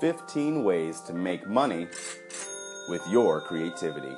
15 ways to make money with your creativity.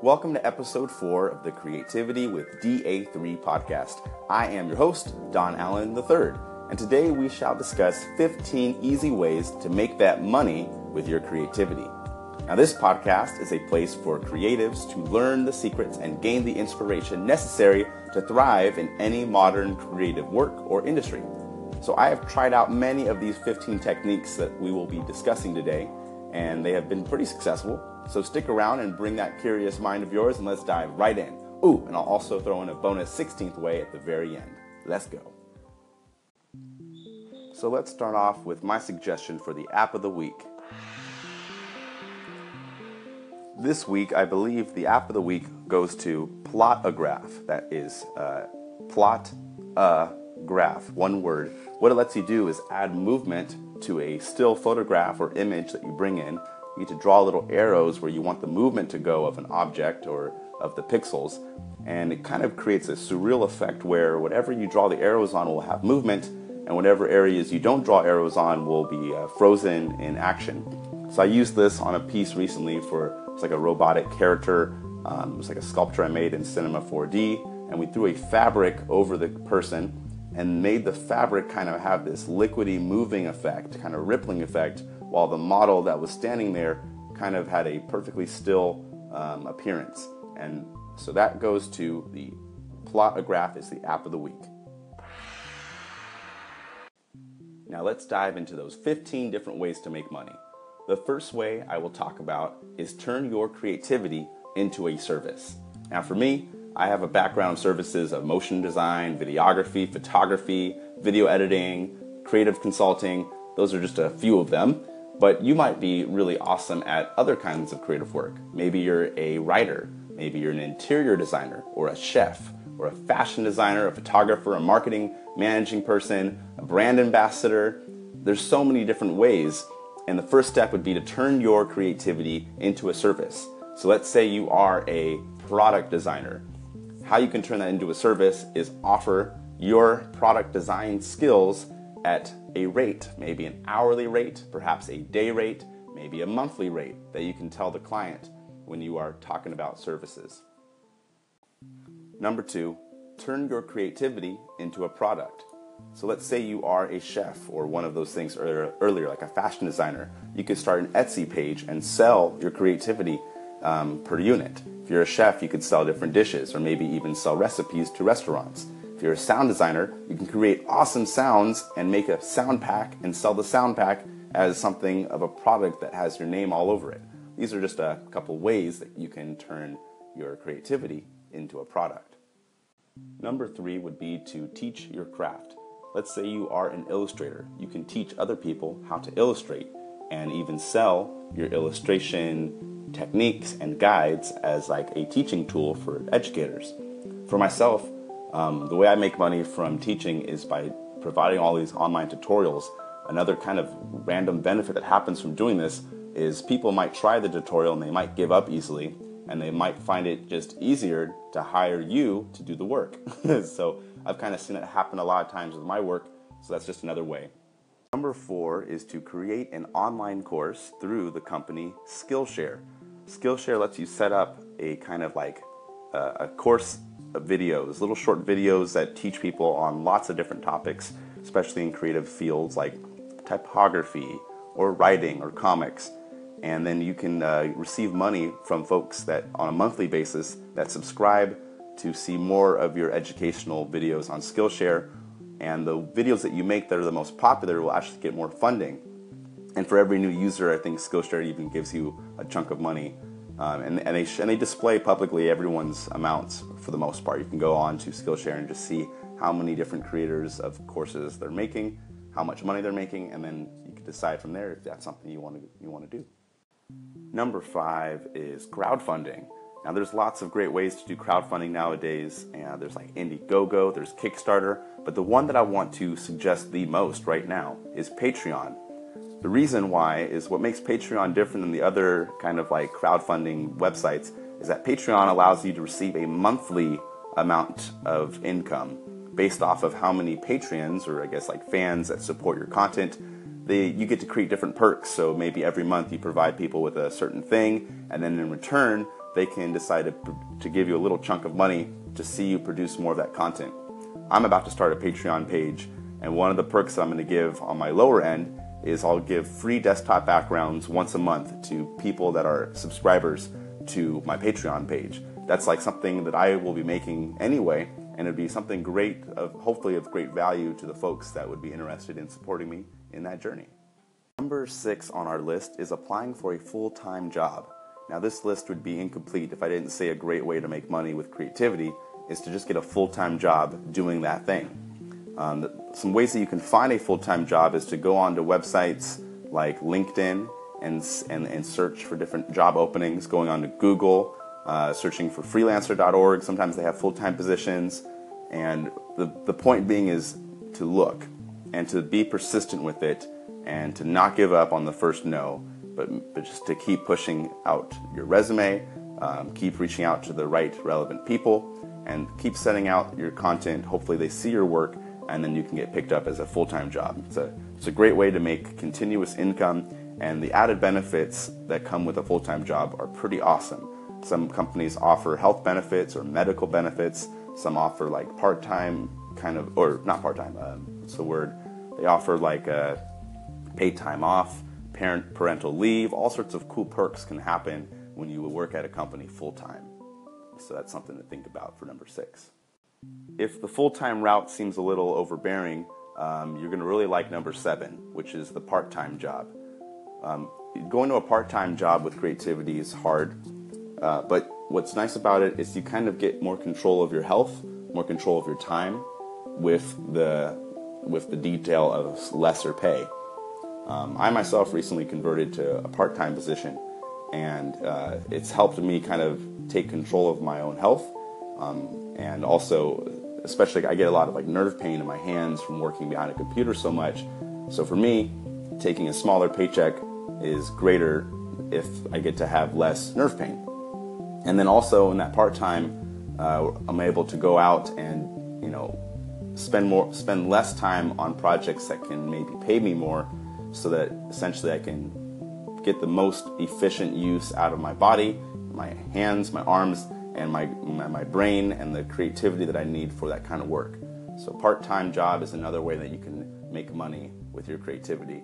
Welcome to episode 4 of the Creativity with DA3 podcast. I am your host, Don Allen III, and today we shall discuss 15 easy ways to make that money with your creativity. Now, this podcast is a place for creatives to learn the secrets and gain the inspiration necessary to thrive in any modern creative work or industry. So I have tried out many of these 15 techniques that we will be discussing today, and they have been pretty successful. So stick around and bring that curious mind of yours, and let's dive right in. Ooh, and I'll also throw in a bonus 16th way at the very end. Let's go. So let's start off with my suggestion for the app of the week. This week, I believe the app of the week goes to Plotagraph. That is uh, Plot a graph, one word. What it lets you do is add movement to a still photograph or image that you bring in. You need to draw little arrows where you want the movement to go of an object or of the pixels. And it kind of creates a surreal effect where whatever you draw the arrows on will have movement, and whatever areas you don't draw arrows on will be uh, frozen in action. So I used this on a piece recently for it's like a robotic character. Um, it was like a sculpture I made in Cinema 4D, and we threw a fabric over the person and made the fabric kind of have this liquidy moving effect, kind of rippling effect, while the model that was standing there kind of had a perfectly still um, appearance. And so that goes to the Plotagraph is the app of the week. Now let's dive into those 15 different ways to make money. The first way I will talk about is turn your creativity into a service. Now for me, I have a background in services of motion design, videography, photography, video editing, creative consulting. Those are just a few of them. But you might be really awesome at other kinds of creative work. Maybe you're a writer, maybe you're an interior designer, or a chef, or a fashion designer, a photographer, a marketing managing person, a brand ambassador. There's so many different ways. And the first step would be to turn your creativity into a service. So let's say you are a product designer how you can turn that into a service is offer your product design skills at a rate, maybe an hourly rate, perhaps a day rate, maybe a monthly rate that you can tell the client when you are talking about services. Number two, turn your creativity into a product. So let's say you are a chef or one of those things earlier, like a fashion designer. You could start an Etsy page and sell your creativity um, per unit. If you're a chef, you could sell different dishes or maybe even sell recipes to restaurants. If you're a sound designer, you can create awesome sounds and make a sound pack and sell the sound pack as something of a product that has your name all over it. These are just a couple ways that you can turn your creativity into a product. Number three would be to teach your craft. Let's say you are an illustrator. You can teach other people how to illustrate and even sell your illustration techniques and guides as like a teaching tool for educators. For myself, um, the way I make money from teaching is by providing all these online tutorials. Another kind of random benefit that happens from doing this is people might try the tutorial and they might give up easily and they might find it just easier to hire you to do the work. so I've kind of seen it happen a lot of times with my work, so that's just another way. Number four is to create an online course through the company Skillshare. Skillshare lets you set up a kind of like uh, a course of videos, little short videos that teach people on lots of different topics, especially in creative fields like typography or writing or comics. And then you can uh, receive money from folks that on a monthly basis that subscribe to see more of your educational videos on Skillshare. And the videos that you make that are the most popular will actually get more funding. And for every new user, I think Skillshare even gives you a chunk of money. Um, and, and, they and they display publicly everyone's amounts for the most part. You can go on to Skillshare and just see how many different creators of courses they're making, how much money they're making, and then you can decide from there if that's something you want to you want to do. Number five is crowdfunding. Now, there's lots of great ways to do crowdfunding nowadays, and there's like Indiegogo, there's Kickstarter, but the one that I want to suggest the most right now is Patreon. The reason why is what makes Patreon different than the other kind of like crowdfunding websites is that Patreon allows you to receive a monthly amount of income based off of how many patrons or I guess like fans that support your content they, you get to create different perks. So maybe every month you provide people with a certain thing, and then in return, they can decide to, to give you a little chunk of money to see you produce more of that content. I'm about to start a Patreon page, and one of the perks I'm going to give on my lower end is I'll give free desktop backgrounds once a month to people that are subscribers to my Patreon page. That's like something that I will be making anyway, and it'd be something great, of, hopefully of great value to the folks that would be interested in supporting me in that journey. Number six on our list is applying for a full time job. Now, this list would be incomplete if I didn't say a great way to make money with creativity is to just get a full time job doing that thing. Um, some ways that you can find a full time job is to go onto websites like LinkedIn and, and, and search for different job openings, going on to Google, uh, searching for freelancer.org. Sometimes they have full time positions. And the, the point being is to look and to be persistent with it and to not give up on the first no but, but just to keep pushing out your resume, um, keep reaching out to the right relevant people, and keep sending out your content. Hopefully, they see your work, and then you can get picked up as a full time job. It's a, it's a great way to make continuous income, and the added benefits that come with a full time job are pretty awesome. Some companies offer health benefits or medical benefits, some offer like part time kind of, or not part time, um, what's the word? They offer like a uh, paid time off parent parental leave, all sorts of cool perks can happen when you work at a company full time. So that's something to think about for number six. If the full time route seems a little overbearing, um, you're going to really like number seven, which is the part time job. Um, going to a part time job with creativity is hard, uh, but what's nice about it is you kind of get more control of your health, more control of your time, with the with the detail of lesser pay. Um, I myself recently converted to a part time position, and uh, it's helped me kind of take control of my own health. Um, and also, especially, I get a lot of like nerve pain in my hands from working behind a computer so much. So for me, taking a smaller paycheck is greater if I get to have less nerve pain. And then also in that part time, uh, I'm able to go out and you know spend more, spend less time on projects that can maybe pay me more so that essentially I can get the most efficient use out of my body, my hands, my arms, and my, my, brain and the creativity that I need for that kind of work. So, part time job is another way that you can make money with your creativity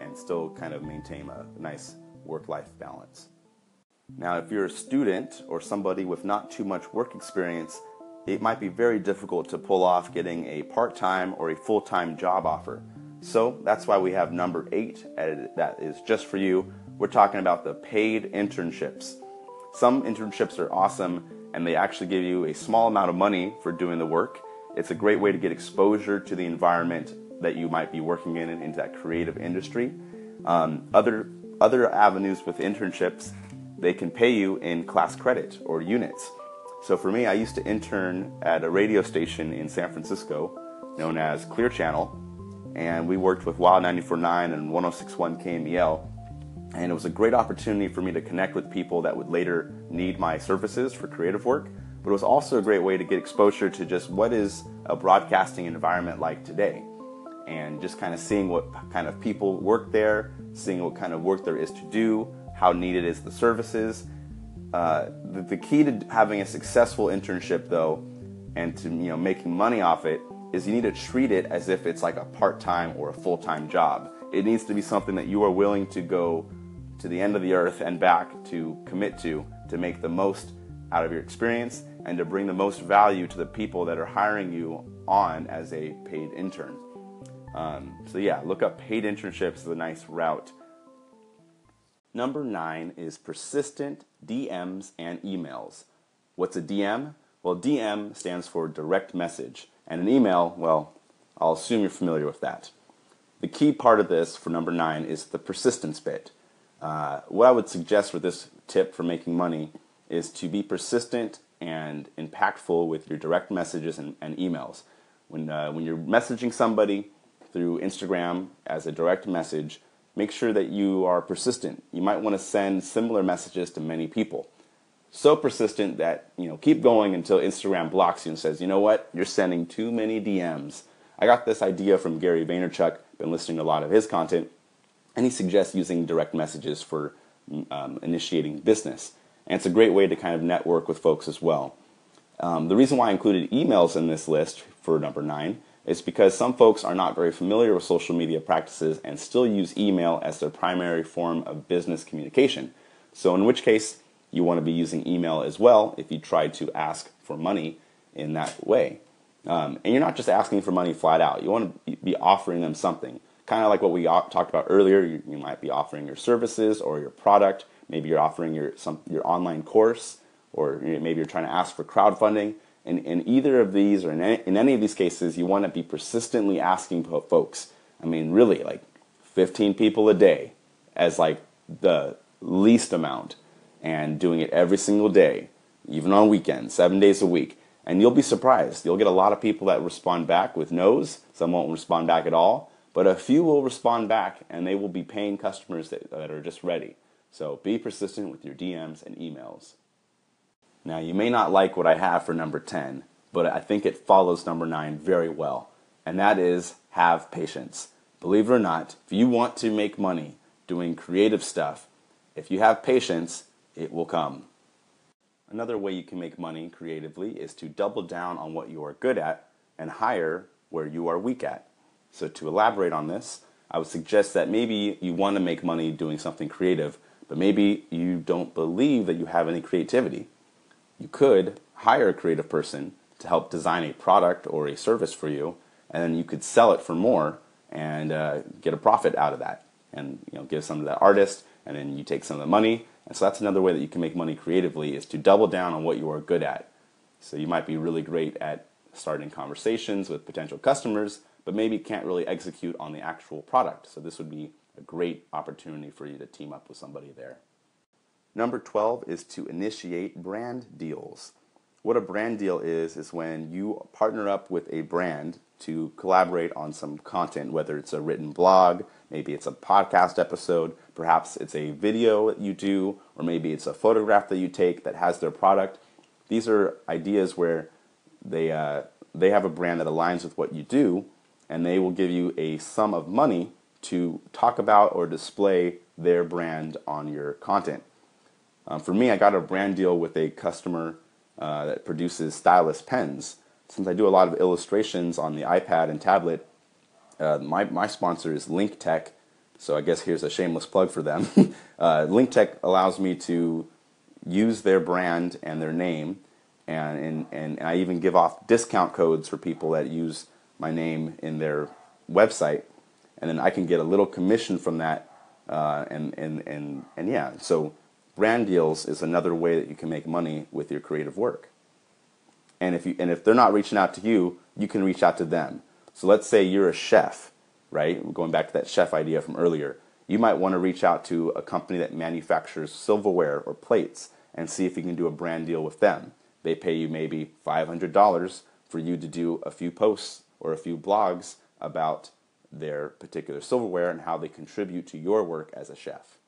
and still kind of maintain a nice work life balance. Now, if you're a student or somebody with not too much work experience, it might be very difficult to pull off getting a part time or a full time job offer. So that's why we have number eight, that is just for you. We're talking about the paid internships. Some internships are awesome and they actually give you a small amount of money for doing the work. It's a great way to get exposure to the environment that you might be working in and into that creative industry. Um, other other avenues with internships, they can pay you in class credit or units. So for me, I used to intern at a radio station in San Francisco known as Clear Channel, and we worked with Wild 94.9 and 106.1 KMEL. And it was a great opportunity for me to connect with people that would later need my services for creative work. But it was also a great way to get exposure to just what is a broadcasting environment like today. And just kind of seeing what kind of people work there, seeing what kind of work there is to do, how needed is the services. Uh, the, the key to having a successful internship, though, and to you know making money off it is you need to treat it as if it's like a part-time or a full-time job. It needs to be something that you are willing to go to the end of the earth and back to commit to to make the most out of your experience and to bring the most value to the people that are hiring you on as a paid intern. Um, so yeah, look up paid internships as a nice route. Number nine is persistent DMs and emails. What's a DM? Well, DM stands for direct message. And an email, well, I'll assume you're familiar with that. The key part of this for number nine is the persistence bit. Uh, what I would suggest for this tip for making money is to be persistent and impactful with your direct messages and, and emails. When, uh, when you're messaging somebody through Instagram as a direct message, make sure that you are persistent. You might want to send similar messages to many people so persistent that you know keep going until Instagram blocks you and says, you know what, you're sending too many DMs. I got this idea from Gary Vaynerchuk. Been listening to a lot of his content, And he suggests using direct messages for um, initiating business. And it's a great way to kind of network with folks as well. Um, the reason why I included emails in this list for number nine is because some folks are not very familiar with social media practices and still use email as their primary form of business communication. So, in which case, you want to be using email as well if you try to ask for money in that way. Um, and you're not just asking for money flat out, you want to be offering them something. Kind of like what we talked about earlier, you, you might be offering your services or your product. Maybe you're offering your, some, your online course, or maybe you're trying to ask for crowdfunding. In, in either of these, or in any, in any of these cases, you want to be persistently asking folks. I mean, really, like 15 people a day as like the least amount, and doing it every single day, even on weekends, seven days a week and you'll be surprised. You'll get a lot of people that respond back with no's. Some won't respond back at all. But a few will respond back and they will be paying customers that, that are just ready. So be persistent with your DMs and emails. Now, you may not like what I have for number 10, but I think it follows number 9 very well. And that is have patience. Believe it or not, if you want to make money doing creative stuff, if you have patience, it will come. Another way you can make money creatively is to double down on what you are good at and hire where you are weak at. So, to elaborate on this, I would suggest that maybe you want to make money doing something creative, but maybe you don't believe that you have any creativity. You could hire a creative person to help design a product or a service for you, and then you could sell it for more and uh, get a profit out of that, and you know give some to that artist, and then you take some of the money and so that's another way that you can make money creatively is to double down on what you are good at. So you might be really great at starting conversations with potential customers, but maybe can't really execute on the actual product. So this would be a great opportunity for you to team up with somebody there. Number 12 is to initiate brand deals. What a brand deal is, is when you partner up with a brand to collaborate on some content, whether it's a written blog, maybe it's a podcast episode, perhaps it's a video that you do, or maybe it's a photograph that you take that has their product. These are ideas where they, uh, they have a brand that aligns with what you do, and they will give you a sum of money to talk about or display their brand on your content. Um, for me, I got a brand deal with a customer uh, that produces stylus pens since I do a lot of illustrations on the iPad and tablet, uh, my, my sponsor is LinkTech. So I guess here's a shameless plug for them. uh, LinkTech allows me to use their brand and their name, and, and, and I even give off discount codes for people that use my name in their website, and then I can get a little commission from that. Uh, and, and, and, and yeah, so brand deals is another way that you can make money with your creative work. And if, you, and if they're not reaching out to you, you can reach out to them. So let's say you're a chef, right? Going back to that chef idea from earlier. You might want to reach out to a company that manufactures silverware or plates and see if you can do a brand deal with them. They pay you maybe $500 for you to do a few posts or a few blogs about their particular silverware and how they contribute to your work as a chef.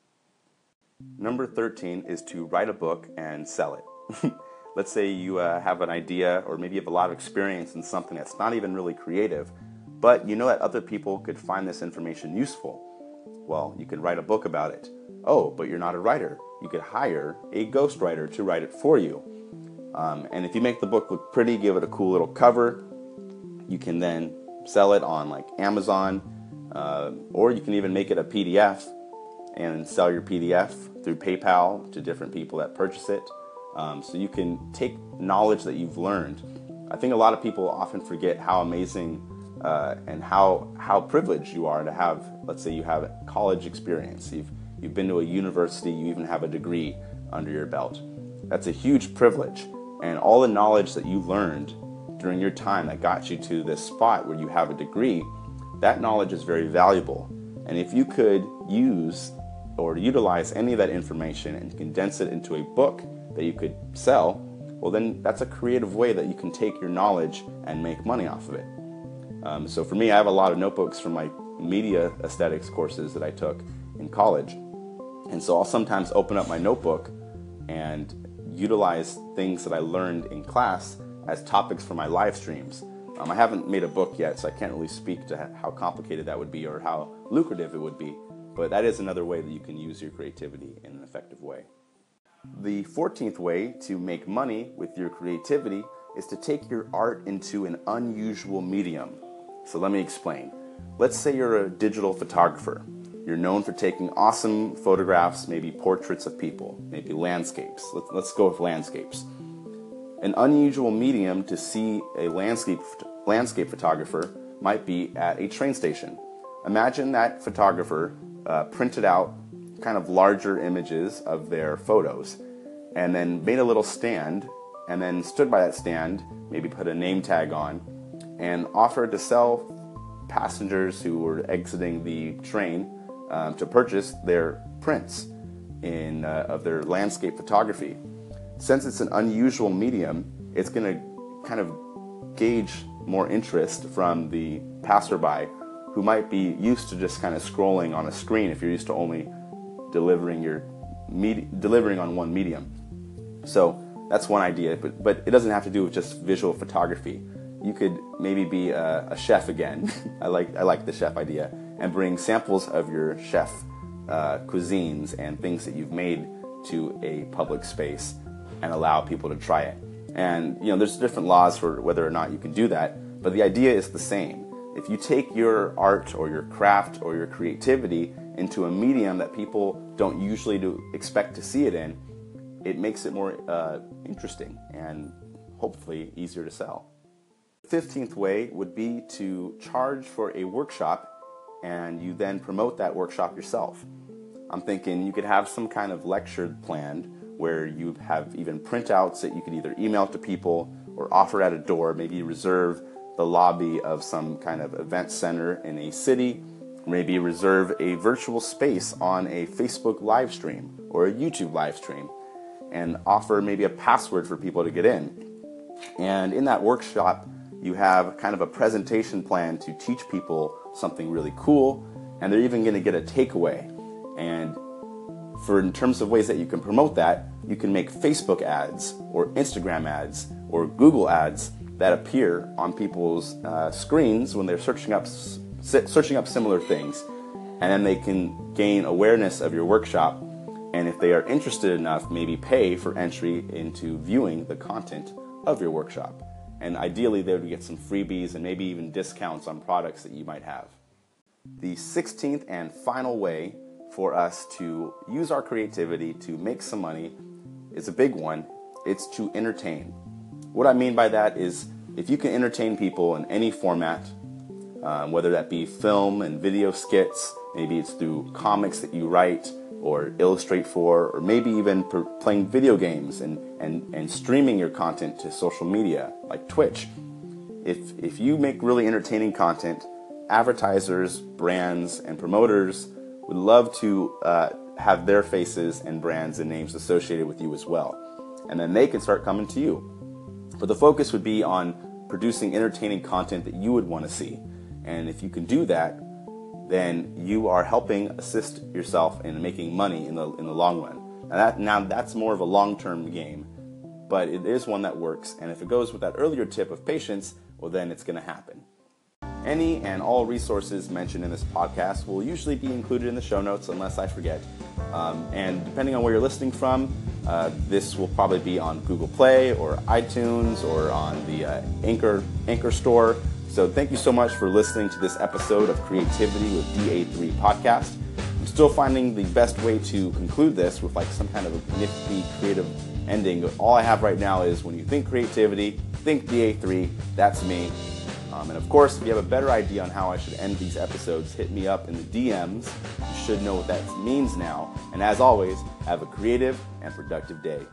Number 13 is to write a book and sell it. let's say you uh, have an idea or maybe you have a lot of experience in something that's not even really creative, but you know that other people could find this information useful. Well, you can write a book about it. Oh, but you're not a writer. You could hire a ghostwriter to write it for you. Um, and if you make the book look pretty, give it a cool little cover, you can then sell it on like Amazon, uh, or you can even make it a PDF and sell your PDF through PayPal to different people that purchase it. Um, so you can take knowledge that you've learned. I think a lot of people often forget how amazing uh, and how how privileged you are to have. Let's say you have college experience. You've you've been to a university. You even have a degree under your belt. That's a huge privilege, and all the knowledge that you learned during your time that got you to this spot where you have a degree, that knowledge is very valuable. And if you could use or utilize any of that information and condense it into a book that you could sell, well, then that's a creative way that you can take your knowledge and make money off of it. Um, so for me, I have a lot of notebooks from my media aesthetics courses that I took in college. And so I'll sometimes open up my notebook and utilize things that I learned in class as topics for my live streams. Um, I haven't made a book yet, so I can't really speak to how complicated that would be or how lucrative it would be. but that is another way that you can use your creativity in an effective way. The 14th way to make money with your creativity is to take your art into an unusual medium. So let me explain. Let's say you're a digital photographer. You're known for taking awesome photographs, maybe portraits of people, maybe landscapes. Let's, let's go with landscapes. An unusual medium to see a landscape, landscape photographer might be at a train station. Imagine that photographer uh, printed out kind of larger images of their photos and then made a little stand and then stood by that stand, maybe put a name tag on, and offered to sell passengers who were exiting the train um, to purchase their prints in, uh, of their landscape photography. Since it's an unusual medium, it's going to kind of gauge more interest from the passerby who might be used to just kind of scrolling on a screen if you're used to only delivering your med- delivering on one medium. So that's one idea, but but it doesn't have to do with just visual photography. You could maybe be a, a chef again. I like I like the chef idea, and bring samples of your chef uh, cuisines and things that you've made to a public space, and allow people to try it. And you know, there's different laws for whether or not you can do that, but the idea is the same. If you take your art or your craft or your creativity into a medium that people don't usually do, expect to see it in, it makes it more uh, interesting and hopefully easier to sell. The 15th way would be to charge for a workshop and you then promote that workshop yourself. I'm thinking you could have some kind of lecture planned where you have even printouts that you could either email to people or offer at a door, maybe reserve the lobby of some kind of event center in a city Maybe reserve a virtual space on a Facebook live stream or a YouTube live stream and offer maybe a password for people to get in. And in that workshop, you have kind of a presentation plan to teach people something really cool, and they're even going to get a takeaway. And for in terms of ways that you can promote that, you can make Facebook ads or Instagram ads or Google ads that appear on people's uh, screens when they're searching up searching up similar things, and then they can gain awareness of your workshop. And if they are interested enough, maybe pay for entry into viewing the content of your workshop. And ideally, they would get some freebies and maybe even discounts on products that you might have. The 16th and final way for us to use our creativity to make some money is a big one. It's to entertain. What I mean by that is if you can entertain people in any format, um, whether that be film and video skits, maybe it's through comics that you write or illustrate for, or maybe even per- playing video games and, and, and streaming your content to social media like Twitch. If, if you make really entertaining content, advertisers, brands, and promoters would love to uh, have their faces and brands and names associated with you as well. And then they can start coming to you. But the focus would be on producing entertaining content that you would want to see. And if you can do that, then you are helping assist yourself in making money in the in the long run. Now that now that's more of a long-term game, but it is one that works. And if it goes with that earlier tip of patience, well then it's going to happen. Any and all resources mentioned in this podcast will usually be included in the show notes unless I forget. Um, and depending on where you're listening from, uh, this will probably be on Google Play or iTunes or on the uh, Anchor Anchor Store so thank you so much for listening to this episode of Creativity with DA3 podcast. I'm still finding the best way to conclude this with like some kind of a nifty creative ending. All I have right now is when you think creativity, think DA3. That's me. Um, and of course, if you have a better idea on how I should end these episodes, hit me up in the DMs. You should know what that means now. And as always, have a creative and productive day.